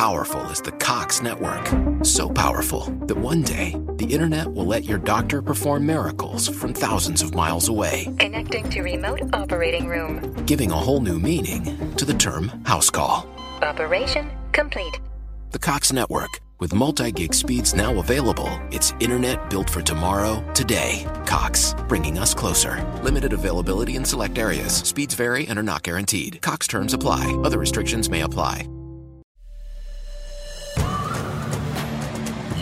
powerful is the Cox network. So powerful that one day, the internet will let your doctor perform miracles from thousands of miles away. Connecting to remote operating room. Giving a whole new meaning to the term house call. Operation complete. The Cox network. With multi gig speeds now available, it's internet built for tomorrow, today. Cox, bringing us closer. Limited availability in select areas. Speeds vary and are not guaranteed. Cox terms apply, other restrictions may apply.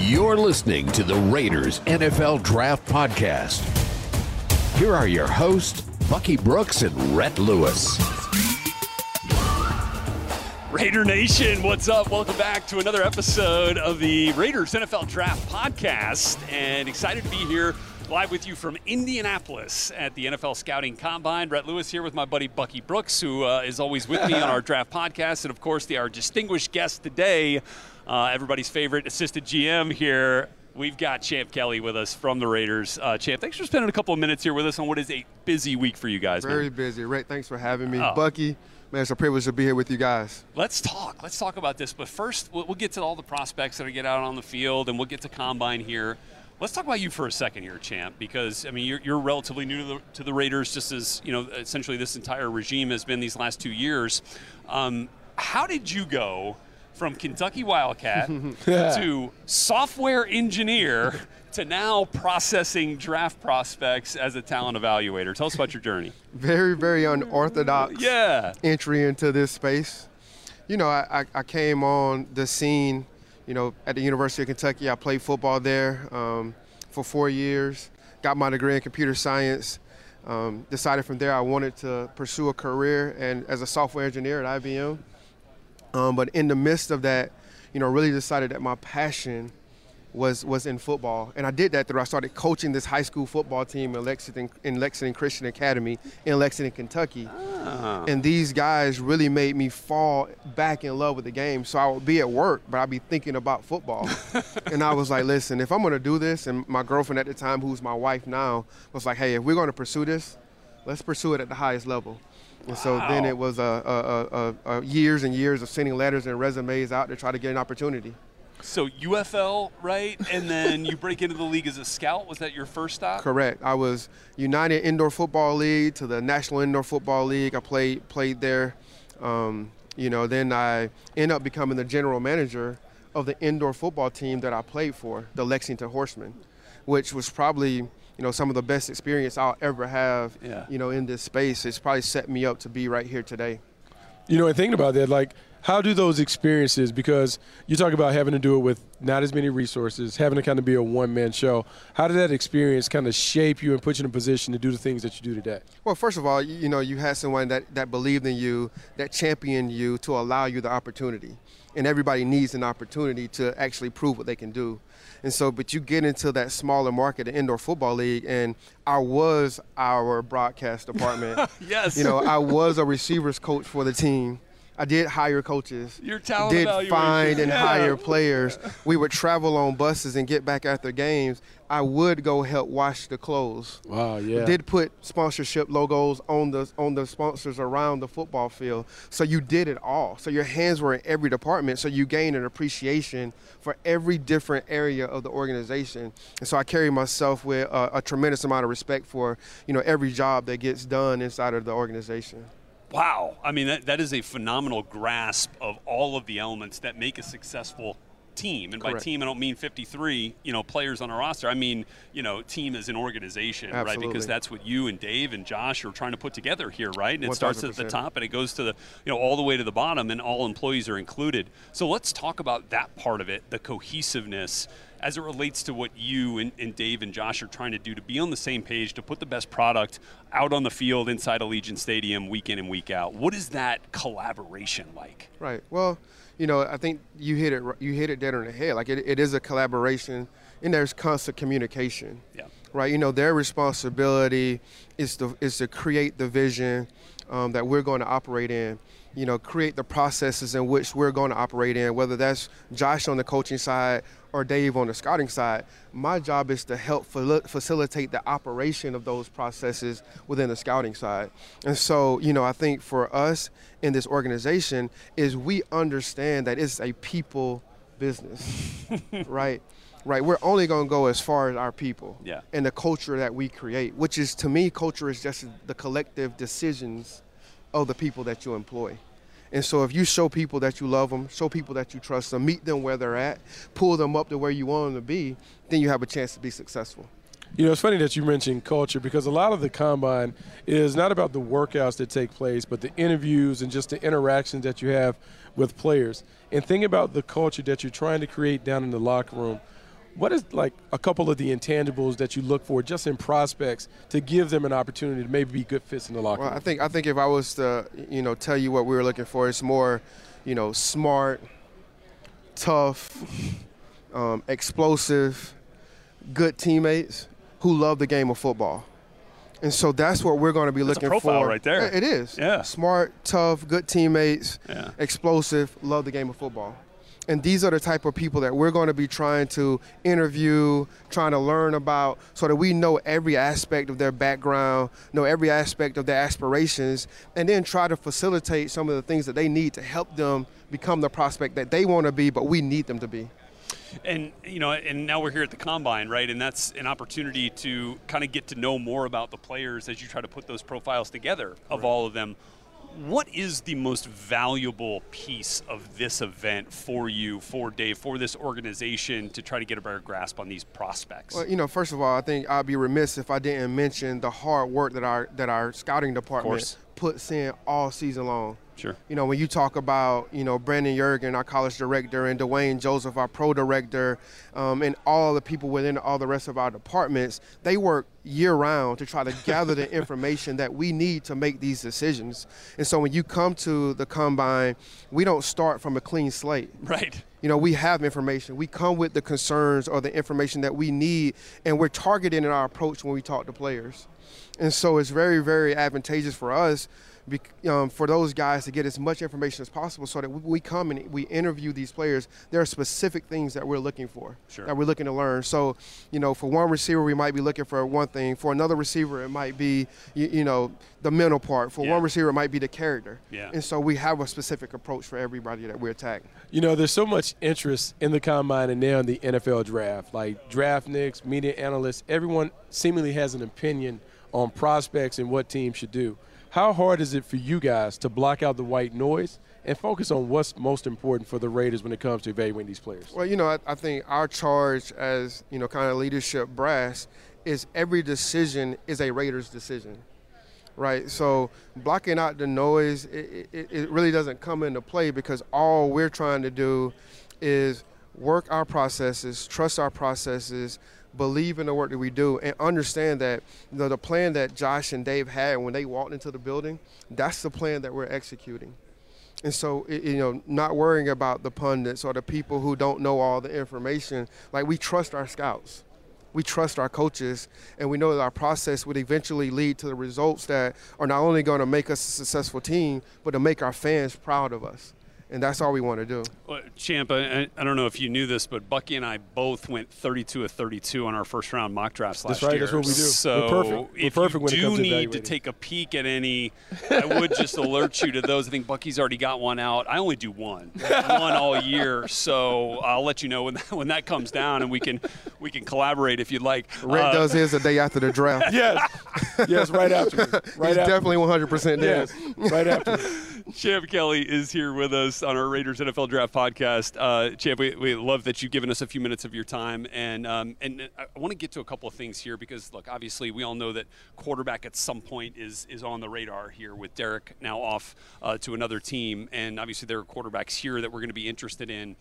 You're listening to the Raiders NFL Draft Podcast. Here are your hosts, Bucky Brooks and Rhett Lewis. Raider Nation, what's up? Welcome back to another episode of the Raiders NFL Draft Podcast. And excited to be here live with you from Indianapolis at the NFL Scouting Combine. Rhett Lewis here with my buddy Bucky Brooks, who uh, is always with me on our draft podcast. And of course, the, our distinguished guest today, uh, everybody's favorite assistant GM here. We've got Champ Kelly with us from the Raiders. Uh, Champ, thanks for spending a couple of minutes here with us on what is a busy week for you guys. Very man. busy. Rick, thanks for having me. Oh. Bucky, man, it's a privilege to be here with you guys. Let's talk. Let's talk about this. But first, we'll, we'll get to all the prospects that are get out on the field, and we'll get to combine here. Let's talk about you for a second here, champ, because I mean you're, you're relatively new to the, to the Raiders, just as you know. Essentially, this entire regime has been these last two years. Um, how did you go from Kentucky Wildcat to software engineer to now processing draft prospects as a talent evaluator? Tell us about your journey. Very, very unorthodox Yeah. entry into this space. You know, I, I, I came on the scene, you know, at the University of Kentucky. I played football there um, for four years, got my degree in computer science. Um, decided from there I wanted to pursue a career and as a software engineer at IBM. Um, but in the midst of that, you know, really decided that my passion was was in football, and I did that through. I started coaching this high school football team in Lexington in Lexington Christian Academy in Lexington, Kentucky. Ah. And these guys really made me fall back in love with the game. So I would be at work, but I'd be thinking about football. and I was like, listen, if I'm going to do this, and my girlfriend at the time, who's my wife now, was like, hey, if we're going to pursue this, let's pursue it at the highest level. And so then it was a, a, a, a years and years of sending letters and resumes out to try to get an opportunity. So UFL, right? And then you break into the league as a scout. Was that your first stop? Correct. I was United Indoor Football League to the National Indoor Football League. I played played there. Um, you know, then I end up becoming the general manager of the indoor football team that I played for, the Lexington Horsemen, which was probably you know some of the best experience I'll ever have. Yeah. You know, in this space, it's probably set me up to be right here today. You know, and thinking about that, like, how do those experiences, because you talk about having to do it with not as many resources, having to kind of be a one man show, how did that experience kind of shape you and put you in a position to do the things that you do today? Well, first of all, you, you know, you had someone that, that believed in you, that championed you to allow you the opportunity. And everybody needs an opportunity to actually prove what they can do. And so, but you get into that smaller market, the indoor football league, and I was our broadcast department. Yes. You know, I was a receivers coach for the team. I did hire coaches. Your talent did evaluation. find and Yeah. hire players. We would travel on buses and get back after games. I would go help wash the clothes Wow, yeah. did put sponsorship logos on the on the sponsors around the football field. So you did it all. So your hands were in every department. So you gained an appreciation for every different area of the organization. And so I carry myself with a, a tremendous amount of respect for you know every job that gets done inside of the organization. Wow. I mean, that, that is a phenomenal grasp of all of the elements that make a successful team. And by team, I don't mean 53, you know, players on a roster. I mean, you know, team as an organization, right? Because that's what you and Dave and Josh are trying to put together here, right? And it starts at the top and it goes to the, you know, all the way to the bottom and all employees are included. So let's talk about that part of it, the cohesiveness as it relates to what you and, and Dave and Josh are trying to do to be on the same page, to put the best product out on the field inside Allegiant Stadium week in and week out. What is that collaboration like? Right. Well, you know, I think you hit it. You hit it dead on the head. Like it, it is a collaboration, and there's constant communication. Yeah. Right. You know, their responsibility is to is to create the vision um, that we're going to operate in. You know, create the processes in which we're going to operate in. Whether that's Josh on the coaching side or Dave on the scouting side. My job is to help facilitate the operation of those processes within the scouting side. And so, you know, I think for us in this organization is we understand that it's a people business, right? Right. We're only going to go as far as our people yeah. and the culture that we create, which is to me, culture is just the collective decisions of the people that you employ. And so if you show people that you love them, show people that you trust them, meet them where they're at, pull them up to where you want them to be, then you have a chance to be successful. You know, it's funny that you mentioned culture because a lot of the combine is not about the workouts that take place, but the interviews and just the interactions that you have with players. And think about the culture that you're trying to create down in the locker room what is like a couple of the intangibles that you look for just in prospects to give them an opportunity to maybe be good fits in the locker well, room? I think I think if I was to you know tell you what we were looking for, it's more you know smart, tough, um, explosive, good teammates who love the game of football. And so that's what we're going to be that's looking a profile for. right there. It is. Yeah. Smart, tough, good teammates, yeah. explosive, love the game of football. And these are the type of people that we're going to be trying to interview, trying to learn about, so that we know every aspect of their background, know every aspect of their aspirations, and then try to facilitate some of the things that they need to help them become the prospect that they want to be, but we need them to be. And you know, and now we're here at the combine, right? And that's an opportunity to kind of get to know more about the players as you try to put those profiles together of all of them what is the most valuable piece of this event for you, for Dave, for this organization to try to get a better grasp on these prospects? Well, you know, first of all, I think I'd be remiss if I didn't mention the hard work that our that our scouting department puts in all season long. Sure. You know, when you talk about, you know, Brandon Yeargan, our college director, and Dwayne Joseph, our pro director, um, and all the people within all the rest of our departments, they work year round to try to gather the information that we need to make these decisions. And so when you come to the combine, we don't start from a clean slate. Right. You know, we have information. We come with the concerns or the information that we need, and we're targeted in our approach when we talk to players. And so it's very, very advantageous for us um, for those guys to get as much information as possible so that we come and we interview these players. There are specific things that we're looking for, sure. that we're looking to learn. So, you know, for one receiver, we might be looking for one thing. For another receiver, it might be, you, you know, the mental part. For yeah. one receiver, it might be the character. Yeah. And so we have a specific approach for everybody that we're attacking. You know, there's so much interest in the combine and now in the NFL draft. Like draftniks, media analysts, everyone seemingly has an opinion on prospects and what teams should do. How hard is it for you guys to block out the white noise and focus on what's most important for the Raiders when it comes to evaluating these players? Well, you know, I, I think our charge as, you know, kind of leadership brass is every decision is a Raiders decision right? So blocking out the noise, it, it, it, really doesn't come into play because all we're trying to do is work our processes, trust our processes, believe in the work that we do and understand that you know, the plan that Josh and Dave had when they walked into the building, that's the plan that we're executing. And so, you know, not worrying about the pundits or the people who don't know all the information, like we trust our scouts. We trust our coaches, and we know that our process would eventually lead to the results that are not only going to make us a successful team, but to make our fans proud of us and that's all we want to do. Well, Champ, I, I, don't know if you knew this, but Bucky and I both went 32 of 32 on our first round mock drafts last that's right, year. That's what we do. So We're perfect. We're if perfect you do need to, take a peek at any, I would just alert you to those. I think Bucky's already got one out. I only do one, one all year. So I'll let you know when that, when that comes down, and we can we can collaborate if you'd like. Rhett uh, does his the day after the draft. yes, yes, right after. Right He's after. definitely 100% there. Yes, right after. Champ Kelly is here with us on our Raiders NFL Draft podcast. Uh, Champ, we, we love that you've given us a few minutes of your time, and um, and I want to get to a couple of things here because look, obviously we all know that quarterback at some point is is on the radar here with Derek now off uh, to another team, and obviously there are quarterbacks here that we're going to be interested in.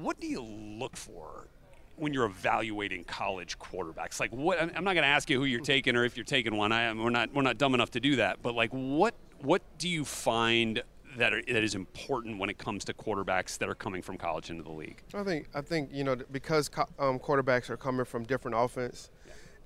What do you look for when you're evaluating college quarterbacks? Like, what? I'm not going to ask you who you're taking or if you're taking one. I, we're not we're not dumb enough to do that. But like, what what do you find that are, that is important when it comes to quarterbacks that are coming from college into the league? I think I think you know because um, quarterbacks are coming from different offense,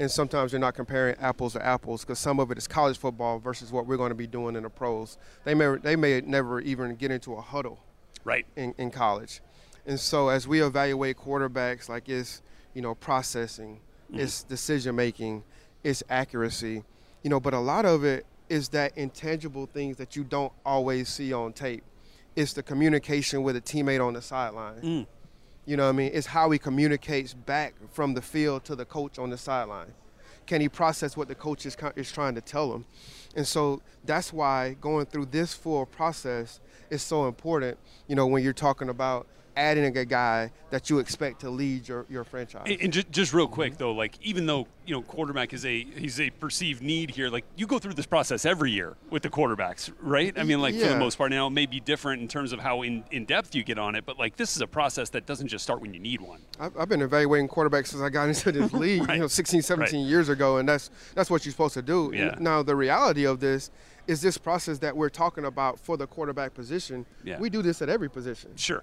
and sometimes you're not comparing apples to apples because some of it is college football versus what we're going to be doing in the pros. They may they may never even get into a huddle, right, in, in college. And so as we evaluate quarterbacks, like it's you know processing, it's decision making, it's accuracy, you know. But a lot of it is that intangible things that you don't always see on tape. It's the communication with a teammate on the sideline. Mm. You know what I mean? It's how he communicates back from the field to the coach on the sideline. Can he process what the coach is, is trying to tell him? And so that's why going through this full process is so important, you know, when you're talking about adding a guy that you expect to lead your, your franchise. And, and just, just real quick though, like even though you know quarterback is a he's a perceived need here, like you go through this process every year with the quarterbacks, right? I mean, like for the most part, now it may be different in terms of how in, in depth you get on it, but like this is a process that doesn't just start when you need one. I've, I've been evaluating quarterbacks since I got into this league, Right. you know, 16, 17 Right. years ago, and that's that's what you're supposed to do. Yeah. Now the reality of this is this process that we're talking about for the quarterback position. Yeah. We do this at every position, Sure.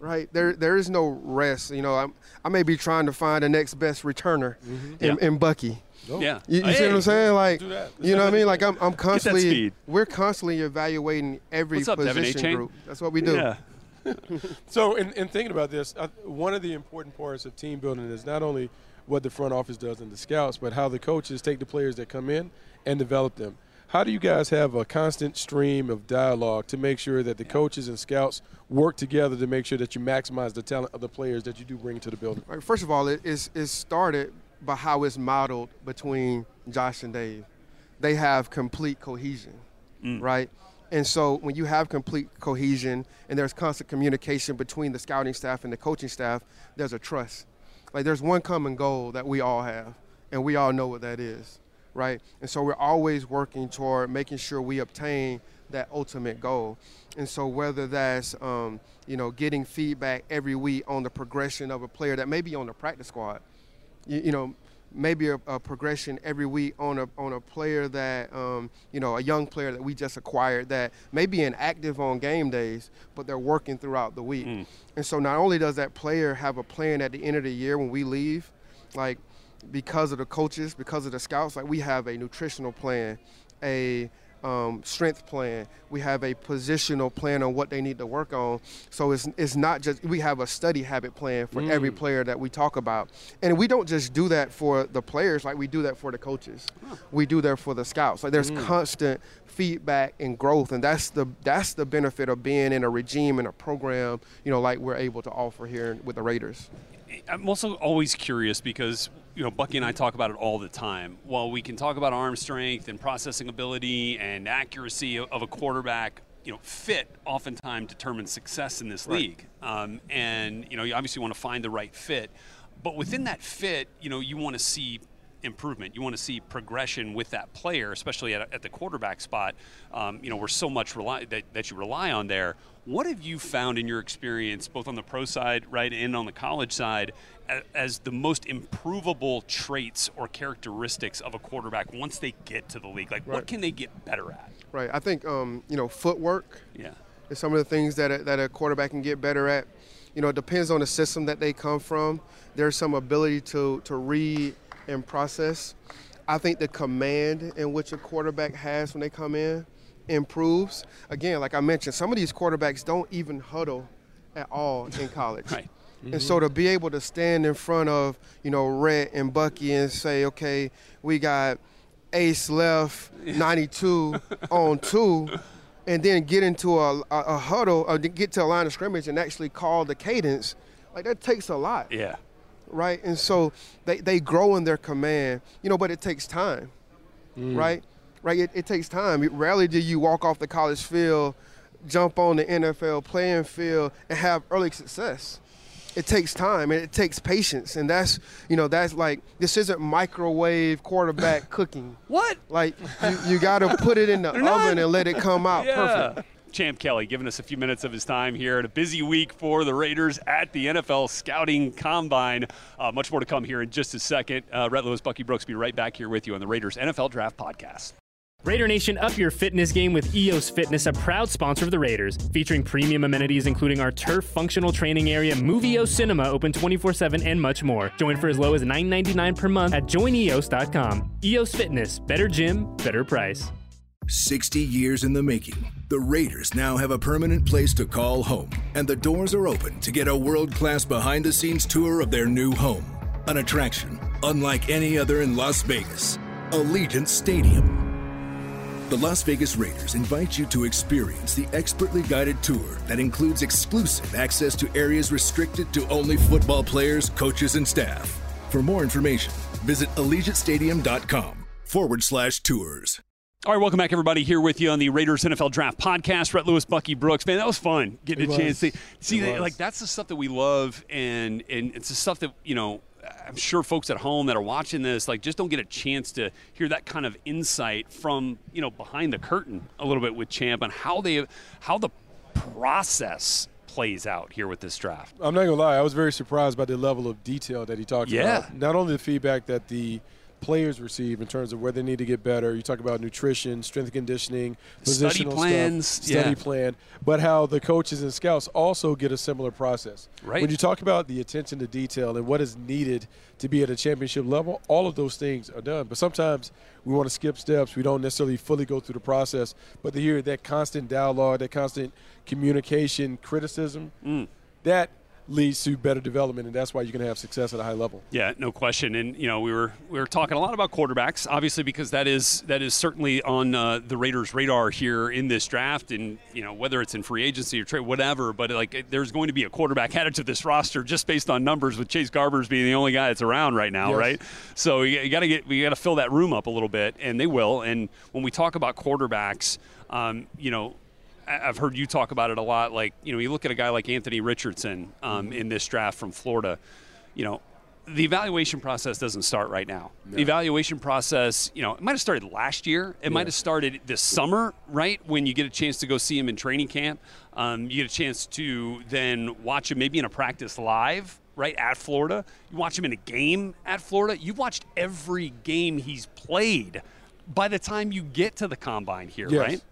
Right? There there is no rest. You know, I'm, I may be trying to find the next best returner in, Yeah. in Bucky. Yeah. You, you see what I'm saying? Like, you know what I mean? Like, I'm, I'm constantly, we're constantly evaluating every up, position group. That's what we do. Yeah. So, in, in thinking about this, uh, one of the important parts of team building is not only what the front office does and the scouts, but how the coaches take the players that come in and develop them. How do you guys have a constant stream of dialogue to make sure that the coaches and scouts work together to make sure that you maximize the talent of the players that you do bring to the building? Right, First of all, it is it started by how it's modeled between Josh and Dave. They have complete cohesion, mm. right? And so when you have complete cohesion and there's constant communication between the scouting staff and the coaching staff, there's a trust. Like there's one common goal that we all have, and we all know what that is, right? And so we're always working toward making sure we obtain that ultimate goal. And so whether that's um, you know getting feedback every week on the progression of a player that may be on the practice squad, you, you know maybe a, a progression every week on a on a player that um, you know a young player that we just acquired that may be inactive on game days, but they're working throughout the week. And so not only does that player have a plan at the end of the year when we leave, like because of the coaches, because of the scouts, like we have a nutritional plan, a um, strength plan. We have a positional plan on what they need to work on. So it's, it's not just, we have a study habit plan for every player that we talk about. And we don't just do that for the players, like we do that for the coaches. We do that for the scouts. Like there's constant feedback and growth. And that's the, that's the benefit of being in a regime and a program, you know, like we're able to offer here with the Raiders. I'm also always curious because you know Bucky and I talk about it all the time. While we can talk about arm strength and processing ability and accuracy of a quarterback, you know, fit oftentimes determines success in this league. Um, and you know, you obviously want to find the right fit, but within that fit, you know, you want to see improvement. You want to see progression with that player, especially at, at the quarterback spot. Um, you know, where so much rely that, that you rely on there. What have you found in your experience, both on the pro side, right, and on the college side, as the most improvable traits or characteristics of a quarterback once they get to the league? Like, what can they get better at? Right. I think, um, you know, footwork. Yeah. is some of the things that a, that a quarterback can get better at. You know, it depends on the system that they come from. There's some ability to to read and process. I think the command in which a quarterback has when they come in improves. Again, like I mentioned, some of these quarterbacks don't even huddle at all in college. Right. And mm-hmm. so to be able to stand in front of, you know, Rhett and Bucky and say, okay, we got ace left 92 on two, and then get into a, a, a huddle or get to a line of scrimmage and actually call the cadence, like that takes a lot Yeah. Right? And so they, they grow in their command, you know, but it takes time, mm. right? Right? It, it takes time. Rarely do you walk off the college field, jump on the NFL playing field, and have early success. It takes time and it takes patience, and that's you know that's like this isn't microwave quarterback cooking. What? Like you, you got to put it in the oven and let it come out perfect. Champ Kelly giving us a few minutes of his time here at a busy week for the Raiders at the NFL Scouting Combine. Uh, much more to come here in just a second. Uh, Rhett Lewis, Bucky Brooks, be right back here with you on the Raiders NFL Draft Podcast. Raider Nation, up your fitness game with EOS Fitness, a proud sponsor of the Raiders. Featuring premium amenities including our turf functional training area, Movio Cinema, open 24 7, and much more. Join for as low as $9.99 per month at joineos.com. EOS Fitness, better gym, better price. 60 years in the making, the Raiders now have a permanent place to call home, and the doors are open to get a world class behind the scenes tour of their new home. An attraction unlike any other in Las Vegas Allegiant Stadium. The Las Vegas Raiders invite you to experience the expertly guided tour that includes exclusive access to areas restricted to only football players, coaches, and staff. For more information, visit AllegiantStadium.com forward slash tours. All right, welcome back, everybody. Here with you on the Raiders NFL Draft Podcast. Rhett Lewis, Bucky Brooks. Man, that was fun getting It a was. chance to see that. Like that's the stuff that we love, and and it's the stuff that you know. I'm sure folks at home that are watching this like just don't get a chance to hear that kind of insight from you know behind the curtain a little bit with Champ on how they how the process plays out here with this draft. I'm not gonna lie, I was very surprised by the level of detail that he talked Yeah. about. Not only the feedback that the players receive in terms of where they need to get better. You talk about nutrition, strength conditioning, Study positional plans, stuff, study yeah. plan, but how the coaches and scouts also get a similar process. Right. When you talk about the attention to detail and what is needed to be at a championship level, all of those things are done. But sometimes we want to skip steps. We don't necessarily fully go through the process. But to hear that constant dialogue, that constant communication, criticism, Mm. that leads to better development, and that's why you're going to have success at a high level. Yeah, no question. And you know, we were we were talking a lot about quarterbacks, obviously, because that is that is certainly on uh, the Raiders' radar here in this draft, and you know whether it's in free agency or trade, whatever. But like, there's going to be a quarterback added to this roster just based on numbers, with Chase Garbers being the only guy that's around right now, Yes. right? So you, got to get we got to fill that room up a little bit, and they will. And when we talk about quarterbacks, um, you know. I've heard you talk about it a lot. Like, you know, you look at a guy like Anthony Richardson um, in this draft from Florida, you know, the evaluation process doesn't start right now. The evaluation process, you know, it might have started last year. It might have started this summer, right? When you get a chance to go see him in training camp. Um, you get a chance to then watch him maybe in a practice live, right, at Florida. You watch him in a game at Florida. You've watched every game he's played by the time you get to the combine here, Yes. right?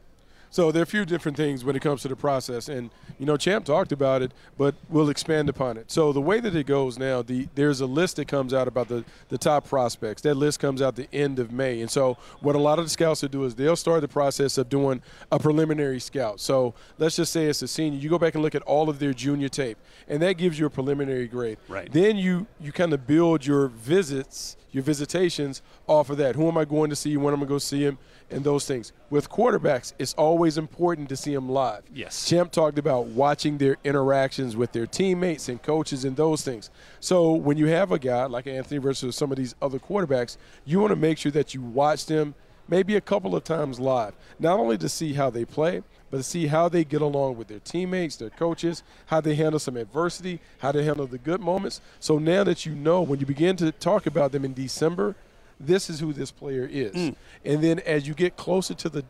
So there are a few different things when it comes to the process, and you know, Champ talked about it, but we'll expand upon it. So the way that it goes now, the there's a list that comes out about the the top prospects. That list comes out the end of May, and so what a lot of the scouts will do is they'll start the process of doing a preliminary scout. So let's just say it's a senior, you go back and look at all of their junior tape, and that gives you a preliminary grade. Right. Then you you kind of build your visits, your visitations off of that. Who am I going to see? When am I going to go see him? And those things. With quarterbacks, it's always important to see them live. Yes. Champ talked about watching their interactions with their teammates and coaches and those things. So when you have a guy like Anthony versus some of these other quarterbacks, you want to make sure that you watch them maybe a couple of times live, not only to see how they play, but to see how they get along with their teammates, their coaches, how they handle some adversity, how they handle the good moments. So now that you know, when you begin to talk about them in December, this is who this player is. Mm. And then as you get closer to the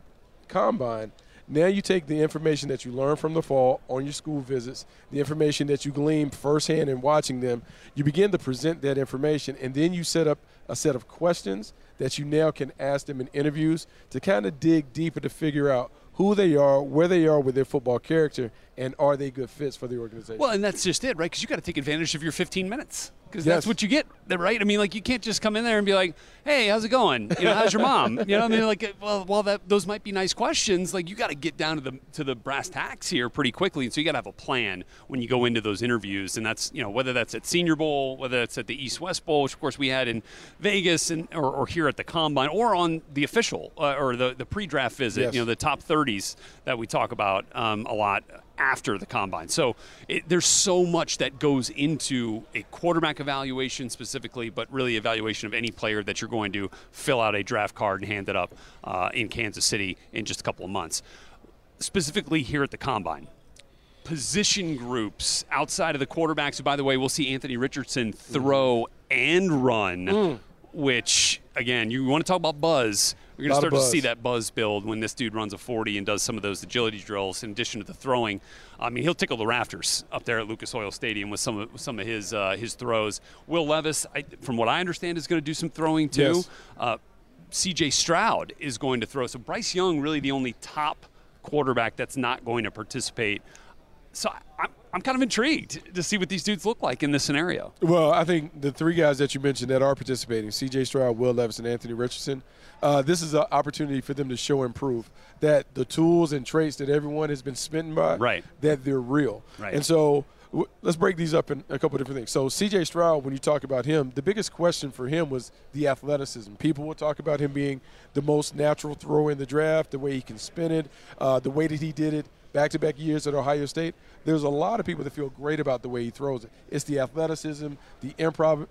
combine, now you take the information that you learned from the fall on your school visits, the information that you glean firsthand in watching them, you begin to present that information, and then you set up a set of questions that you now can ask them in interviews to kind of dig deeper to figure out who they are, where they are with their football character, and are they good fits for the organization. Well, and that's just it, right? Because you got to take advantage of your 15 minutes. Because Yes. that's what you get, right? I mean, like you can't just come in there and be like, "Hey, how's it going? You know, how's your mom?" You know, I mean, like, well, while that those might be nice questions, like you got to get down to the to the brass tacks here pretty quickly. And so you got to have a plan when you go into those interviews, and that's you know whether that's at Senior Bowl, whether that's at the East West Bowl, which of course we had in Vegas, and or, or here at the Combine, or on the official uh, or the the pre-draft visit. Yes. You know, the top 30s that we talk about um, a lot after the combine. So it, there's so much that goes into a quarterback evaluation specifically, but really evaluation of any player that you're going to fill out a draft card and hand it up uh, in Kansas City in just a couple of months. Specifically here at the combine. Position groups outside of the quarterbacks, who, by the way, we'll see Anthony Richardson throw and run, which, again, you want to talk about buzz. We're going to start to see that buzz build when this dude runs a 40 and does some of those agility drills in addition to the throwing. I mean, he'll tickle the rafters up there at Lucas Oil Stadium with some of some of his uh, his throws. Will Levis, I, from what I understand, is going to do some throwing too. Yes. Uh, C.J. Stroud is going to throw. So Bryce Young, really the only top quarterback that's not going to participate. So I, I'm, kind of intrigued to see what these dudes look like in this scenario. Well, I think the three guys that you mentioned that are participating C.J. Stroud, Will Levis, and Anthony Richardson uh, this is an opportunity for them to show and prove that the tools and traits that everyone has been smitten by, right. that they're real. Right. And so w- let's break these up in a couple different things. So C.J. Stroud, when you talk about him, the biggest question for him was the athleticism. People will talk about him being the most natural throw in the draft, the way he can spin it, uh, the way that he did it back-to-back years at Ohio State. There's a lot of people that feel great about the way he throws it. It's the athleticism, the improv,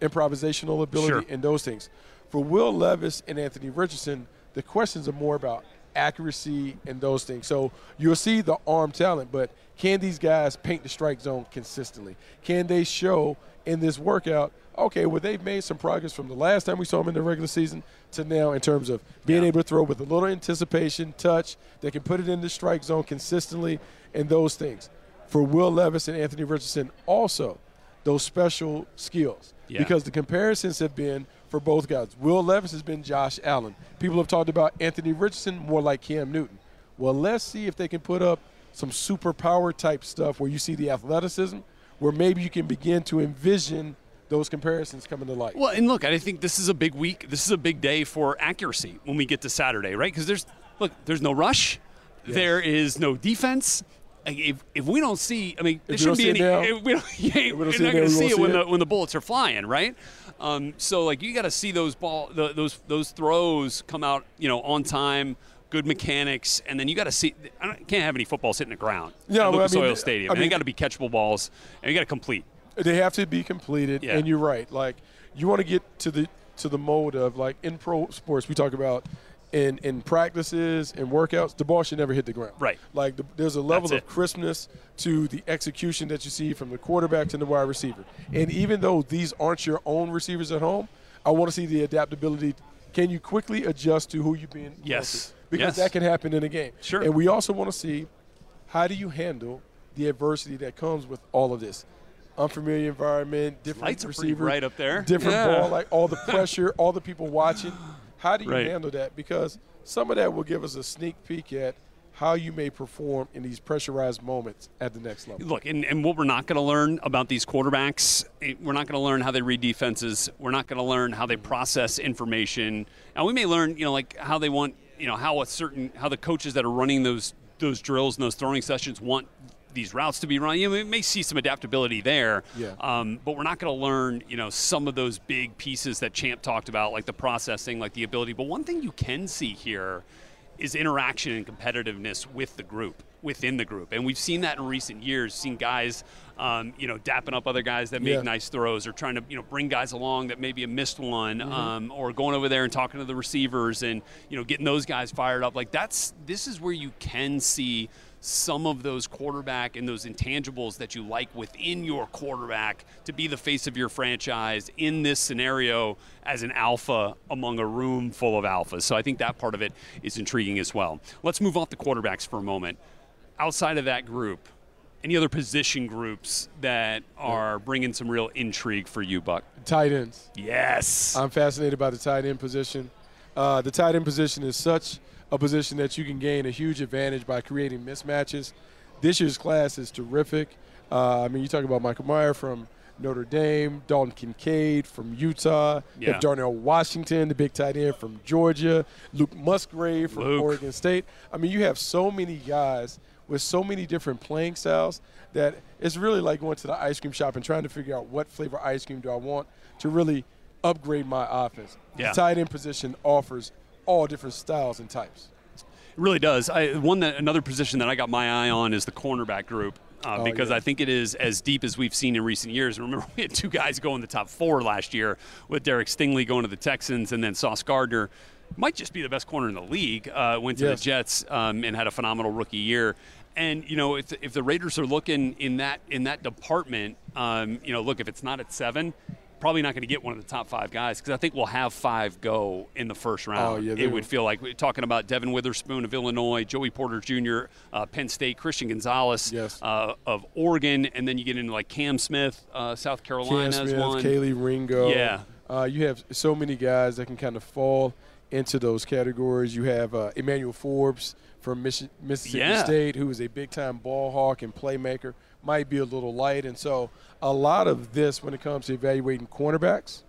improvisational ability, sure. and those things. For Will Levis and Anthony Richardson, the questions are more about accuracy and those things. So you'll see the arm talent, but can these guys paint the strike zone consistently? Can they show in this workout, okay, well, they've made some progress from the last time we saw them in the regular season to now in terms of being yeah. able to throw with a little anticipation, touch, they can put it in the strike zone consistently, and those things. For Will Levis and Anthony Richardson, also those special skills. Yeah. Because the comparisons have been for both guys. Will Levis has been Josh Allen. People have talked about Anthony Richardson more like Cam Newton. Well, let's see if they can put up some superpower type stuff where you see the athleticism, where maybe you can begin to envision those comparisons coming to light. Well, and look, I think this is a big week. This is a big day for accuracy when we get to Saturday, right? Because there's look, there's no rush, yes. there is no defense. If, if we don't see, I mean, there shouldn't be any. If we don't, we not going to see it when the when the bullets are flying, right? Um, so like you got to see those ball, the, those those throws come out, you know, on time, good mechanics, and then you got to see. I can't have any football sitting the ground. Yeah, at Lucas I mean, Oil Stadium. I mean, they got to be catchable balls, and you got to complete. They have to be completed, yeah. and you're right. Like you want to get to the to the mode of like in pro sports, we talk about in in practices and workouts, the ball should never hit the ground. Right. Like the, there's a level That's of it. crispness to the execution that you see from the quarterback to the wide receiver. And even though these aren't your own receivers at home, I want to see the adaptability. Can you quickly adjust to who you're being? Yes. Because yes. that can happen in a game. Sure. And we also want to see how do you handle the adversity that comes with all of this unfamiliar environment, different Lights receiver, right up there. different yeah. ball, like all the pressure, all the people watching. How do you right. handle that? Because some of that will give us a sneak peek at how you may perform in these pressurized moments at the next level. Look, and, and what we're not going to learn about these quarterbacks, we're not going to learn how they read defenses. We're not going to learn how they mm-hmm. process information. And we may learn, you know, like how they want, you know, how a certain, how the coaches that are running those those drills and those throwing sessions want these routes to be run. You know, we may see some adaptability there, Yeah. um, but we're not going to learn, you know, some of those big pieces that Champ talked about, like the processing, like the ability. But one thing you can see here is interaction and competitiveness with the group, within the group, and we've seen that in recent years. Seen guys, um, you know, dapping up other guys that make Yeah. nice throws, or trying to, you know, bring guys along that maybe have missed one, Mm-hmm. um, or going over there and talking to the receivers and you know getting those guys fired up. Like that's this is where you can see some of those quarterback and those intangibles that you like within your quarterback to be the face of your franchise in this scenario as an alpha among a room full of alphas. So I think that part of it is intriguing as well. Let's move off the quarterbacks for a moment. Outside of that group, any other position groups that are bringing some real intrigue for you, Buck? Tight ends. Yes. I'm fascinated by the tight end position. Uh, the tight end position is such a position that you can gain a huge advantage by creating mismatches. This year's class is terrific. Uh, I mean, you talk about Michael Mayer from Notre Dame, Dalton Kincaid from Utah, you Yeah. have Darnell Washington, the big tight end from Georgia, Luke Musgrave from Luke. Oregon State. I mean, you have so many guys with so many different playing styles that it's really like going to the ice cream shop and trying to figure out what flavor ice cream do I want to really upgrade my offense. Yeah. The tight end position offers all different styles and types. It really does. I, one that another position that I got my eye on is the cornerback group. Uh, Oh, because yeah. I think it is as deep as we've seen in recent years. Remember, we had two guys go in the top four last year with Derek Stingley going to the Texans and then Sauce Gardner. Might just be the best corner in the league. Uh, went to Yes. the Jets um, and had a phenomenal rookie year. And you know, if, if the Raiders are looking in that in that department, um, you know, look if it's not at seven, probably not going to get one of the top five guys because I think we'll have five go in the first round. Oh, yeah, it would feel like we're talking about Devon Witherspoon of Illinois, Joey Porter Jr., uh, Penn State, Christian Gonzalez Yes. uh, of Oregon, and then you get into like Cam Smith, uh, South Carolina Cam as Smith, one. Kelee Ringo. Yeah. Uh, you have so many guys that can kind of fall into those categories. You have uh, Emmanuel Forbes from Michi- Mississippi Yeah. State, who is a big time ball hawk and playmaker. Might be a little light. And so, a lot of this, when it comes to evaluating cornerbacks,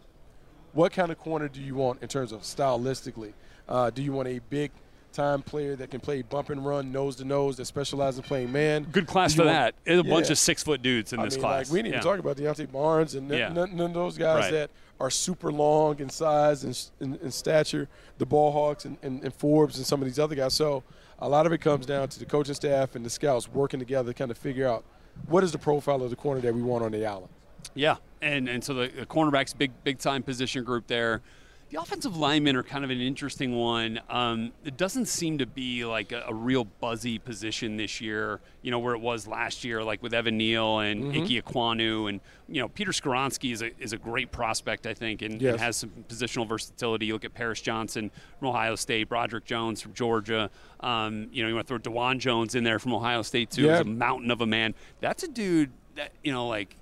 what kind of corner do you want in terms of stylistically? Uh, do you want a big time player that can play bump and run, nose to nose, that specializes in playing man? Good class for you that. want- There's a bunch of six foot dudes in I this mean, class. Like, we didn't Yeah. even talk about Deonte Banks and Yeah. none, of those guys Right. that are super long in size and, in, in stature, the ball hawks and, and, and Forbes and some of these other guys. So a lot of it comes down to the coaching staff and the scouts working together to kind of figure out what is the profile of the corner that we want on the island. Yeah, and and so the, the cornerbacks, big big time position group there. The offensive linemen are kind of an interesting one. Um, it doesn't seem to be like a, a real buzzy position this year. You know where it was last year, like with Evan Neal and Mm-hmm. Ike Ekwonu, and you know Peter Skoronski is a is a great prospect, I think, and, Yes. and has some positional versatility. You look at Paris Johnson from Ohio State, Broderick Jones from Georgia. Um, you know you want to throw Dawand Jones in there from Ohio State too. Yeah. He's a mountain of a man. That's a dude that you know like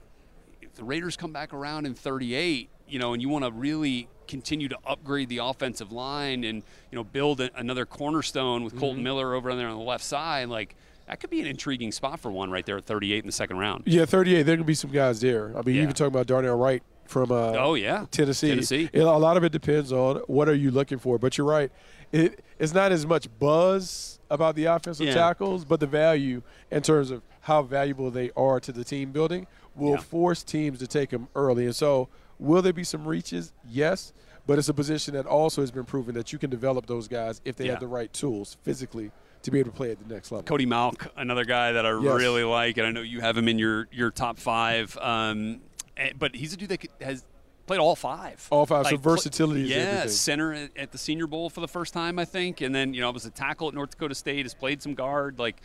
if the Raiders come back around in 38, you know, and you want to really continue to upgrade the offensive line and you know build a, another cornerstone with Mm-hmm. Kolton Miller over there on the left side, like that could be an intriguing spot for one right there at 38 in the second round. Yeah, 38. There can be some guys there. I mean, Yeah. you can talk about Darnell Wright from uh, Oh, yeah. Tennessee. Tennessee. It- a lot of it depends on what are you looking for. But you're right. It, it's not as much buzz about the offensive Yeah. tackles, but the value in terms of how valuable they are to the team building will Yeah. force teams to take them early. And so, will there be some reaches? Yes. But it's a position that also has been proven that you can develop those guys if they Yeah. have the right tools physically to be able to play at the next level. Cody Mauch, another guy that I Yes. really like, and I know you have him in your your top five. Um, eh, but he's a dude that has played all five. All five, so Like, pl- versatility is Yeah, everything. center at, at the Senior Bowl for the first time, I think, and then you know it was a tackle at North Dakota State. Has played some guard. Like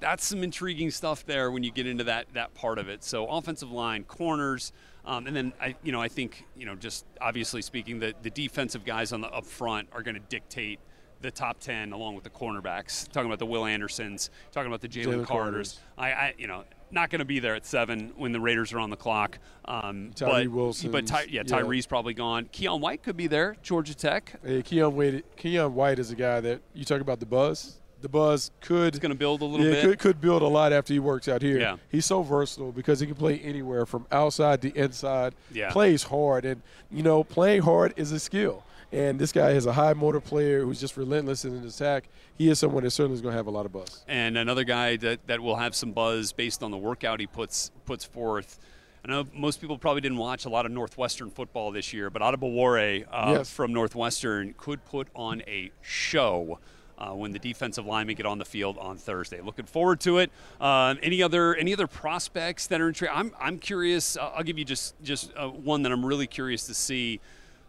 that's some intriguing stuff there when you get into that that part of it. So offensive line, corners. Um, and then I, you know, I think you know, just obviously speaking, the, the defensive guys on the up front are going to dictate the top 10 along with the cornerbacks. Talking about the will andersons talking about the jalen Jalen carters. I, I you know not going to be there at seven when the raiders are on the clock. Um, Tyree but, but Ty, yeah, yeah. tyree's probably gone. Keion white could be there georgia tech. Hey, Keion White, Keion White is a guy that you talk about the buzz. The buzz could He's gonna build a little yeah, bit. Could, could build a lot after he works out here. Yeah. He's so versatile because he can play anywhere from outside to inside. Yeah. Plays hard, and you know, playing hard is a skill. And this guy is a high motor player who's just relentless in his attack. He is someone that certainly is going to have a lot of buzz. and another guy that, that will have some buzz based on the workout he puts puts forth. I know most people probably didn't watch a lot of Northwestern football this year, but Adebawore uh, Yes. from Northwestern could put on a show uh, when the defensive linemen get on the field on Thursday. Looking forward to it. Um, any other any other prospects that are intrigued? I'm I'm curious. Uh, I'll give you just just uh, one that I'm really curious to see.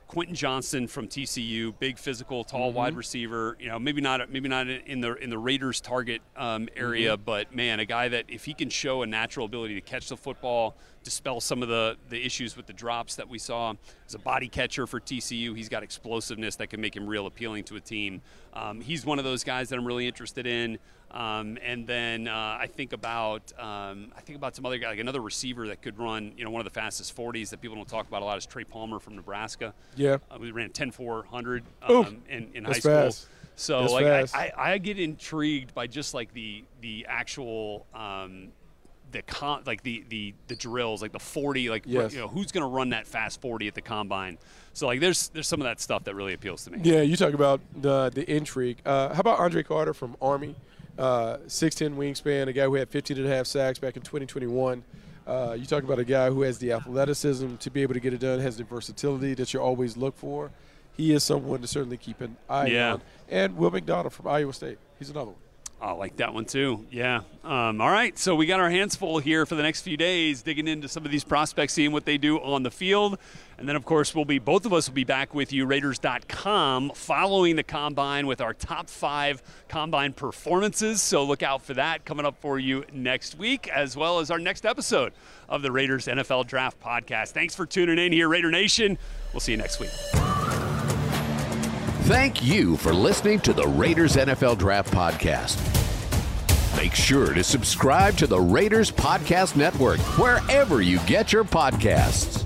Quentin Johnston from TCU, big physical, tall wide receiver. You know, maybe not maybe not in the in the Raiders target um, area, but man, a guy that if he can show a natural ability to catch the football, dispel some of the the issues with the drops that we saw as a body catcher for TCU, he's got explosiveness that can make him real appealing to a team. Um, he's one of those guys that I'm really interested in. Um, and then uh, I think about um, I think about some other guy, like another receiver that could run, you know, one of the fastest 40s that people don't talk about a lot is Trey Palmer from Nebraska. Yeah. Uh, we ran 10 400 Ooh, um, in, in high school. fast. So That's like I. I, I get intrigued by just like the the actual um, the con like the, the the drills like the 40 like Yes. you know who's going to run that fast 40 at the combine. So like there's there's some of that stuff that really appeals to me. Yeah, you talk about the the intrigue. Uh, how about Andre Carter from Army? Uh, 6'10 wingspan, a guy who had 15 and a half sacks back in 2021. Uh, you talk about a guy who has the athleticism to be able to get it done, has the versatility that you always look for. He is someone to certainly keep an eye Yeah. on. And Will McDonald from Iowa State. He's another one. I like that one too. Yeah. Um, all right. So we got our hands full here for the next few days, digging into some of these prospects, seeing what they do on the field. And then, of course, we'll be both of us will be back with you, Raiders.com, following the combine with our top five combine performances. So look out for that coming up for you next week, as well as our next episode of the Raiders NFL Draft Podcast. Thanks for tuning in here, Raider Nation. We'll see you next week. Thank you for listening to the Raiders NFL Draft Podcast. Make sure to subscribe to the Raiders Podcast Network wherever you get your podcasts.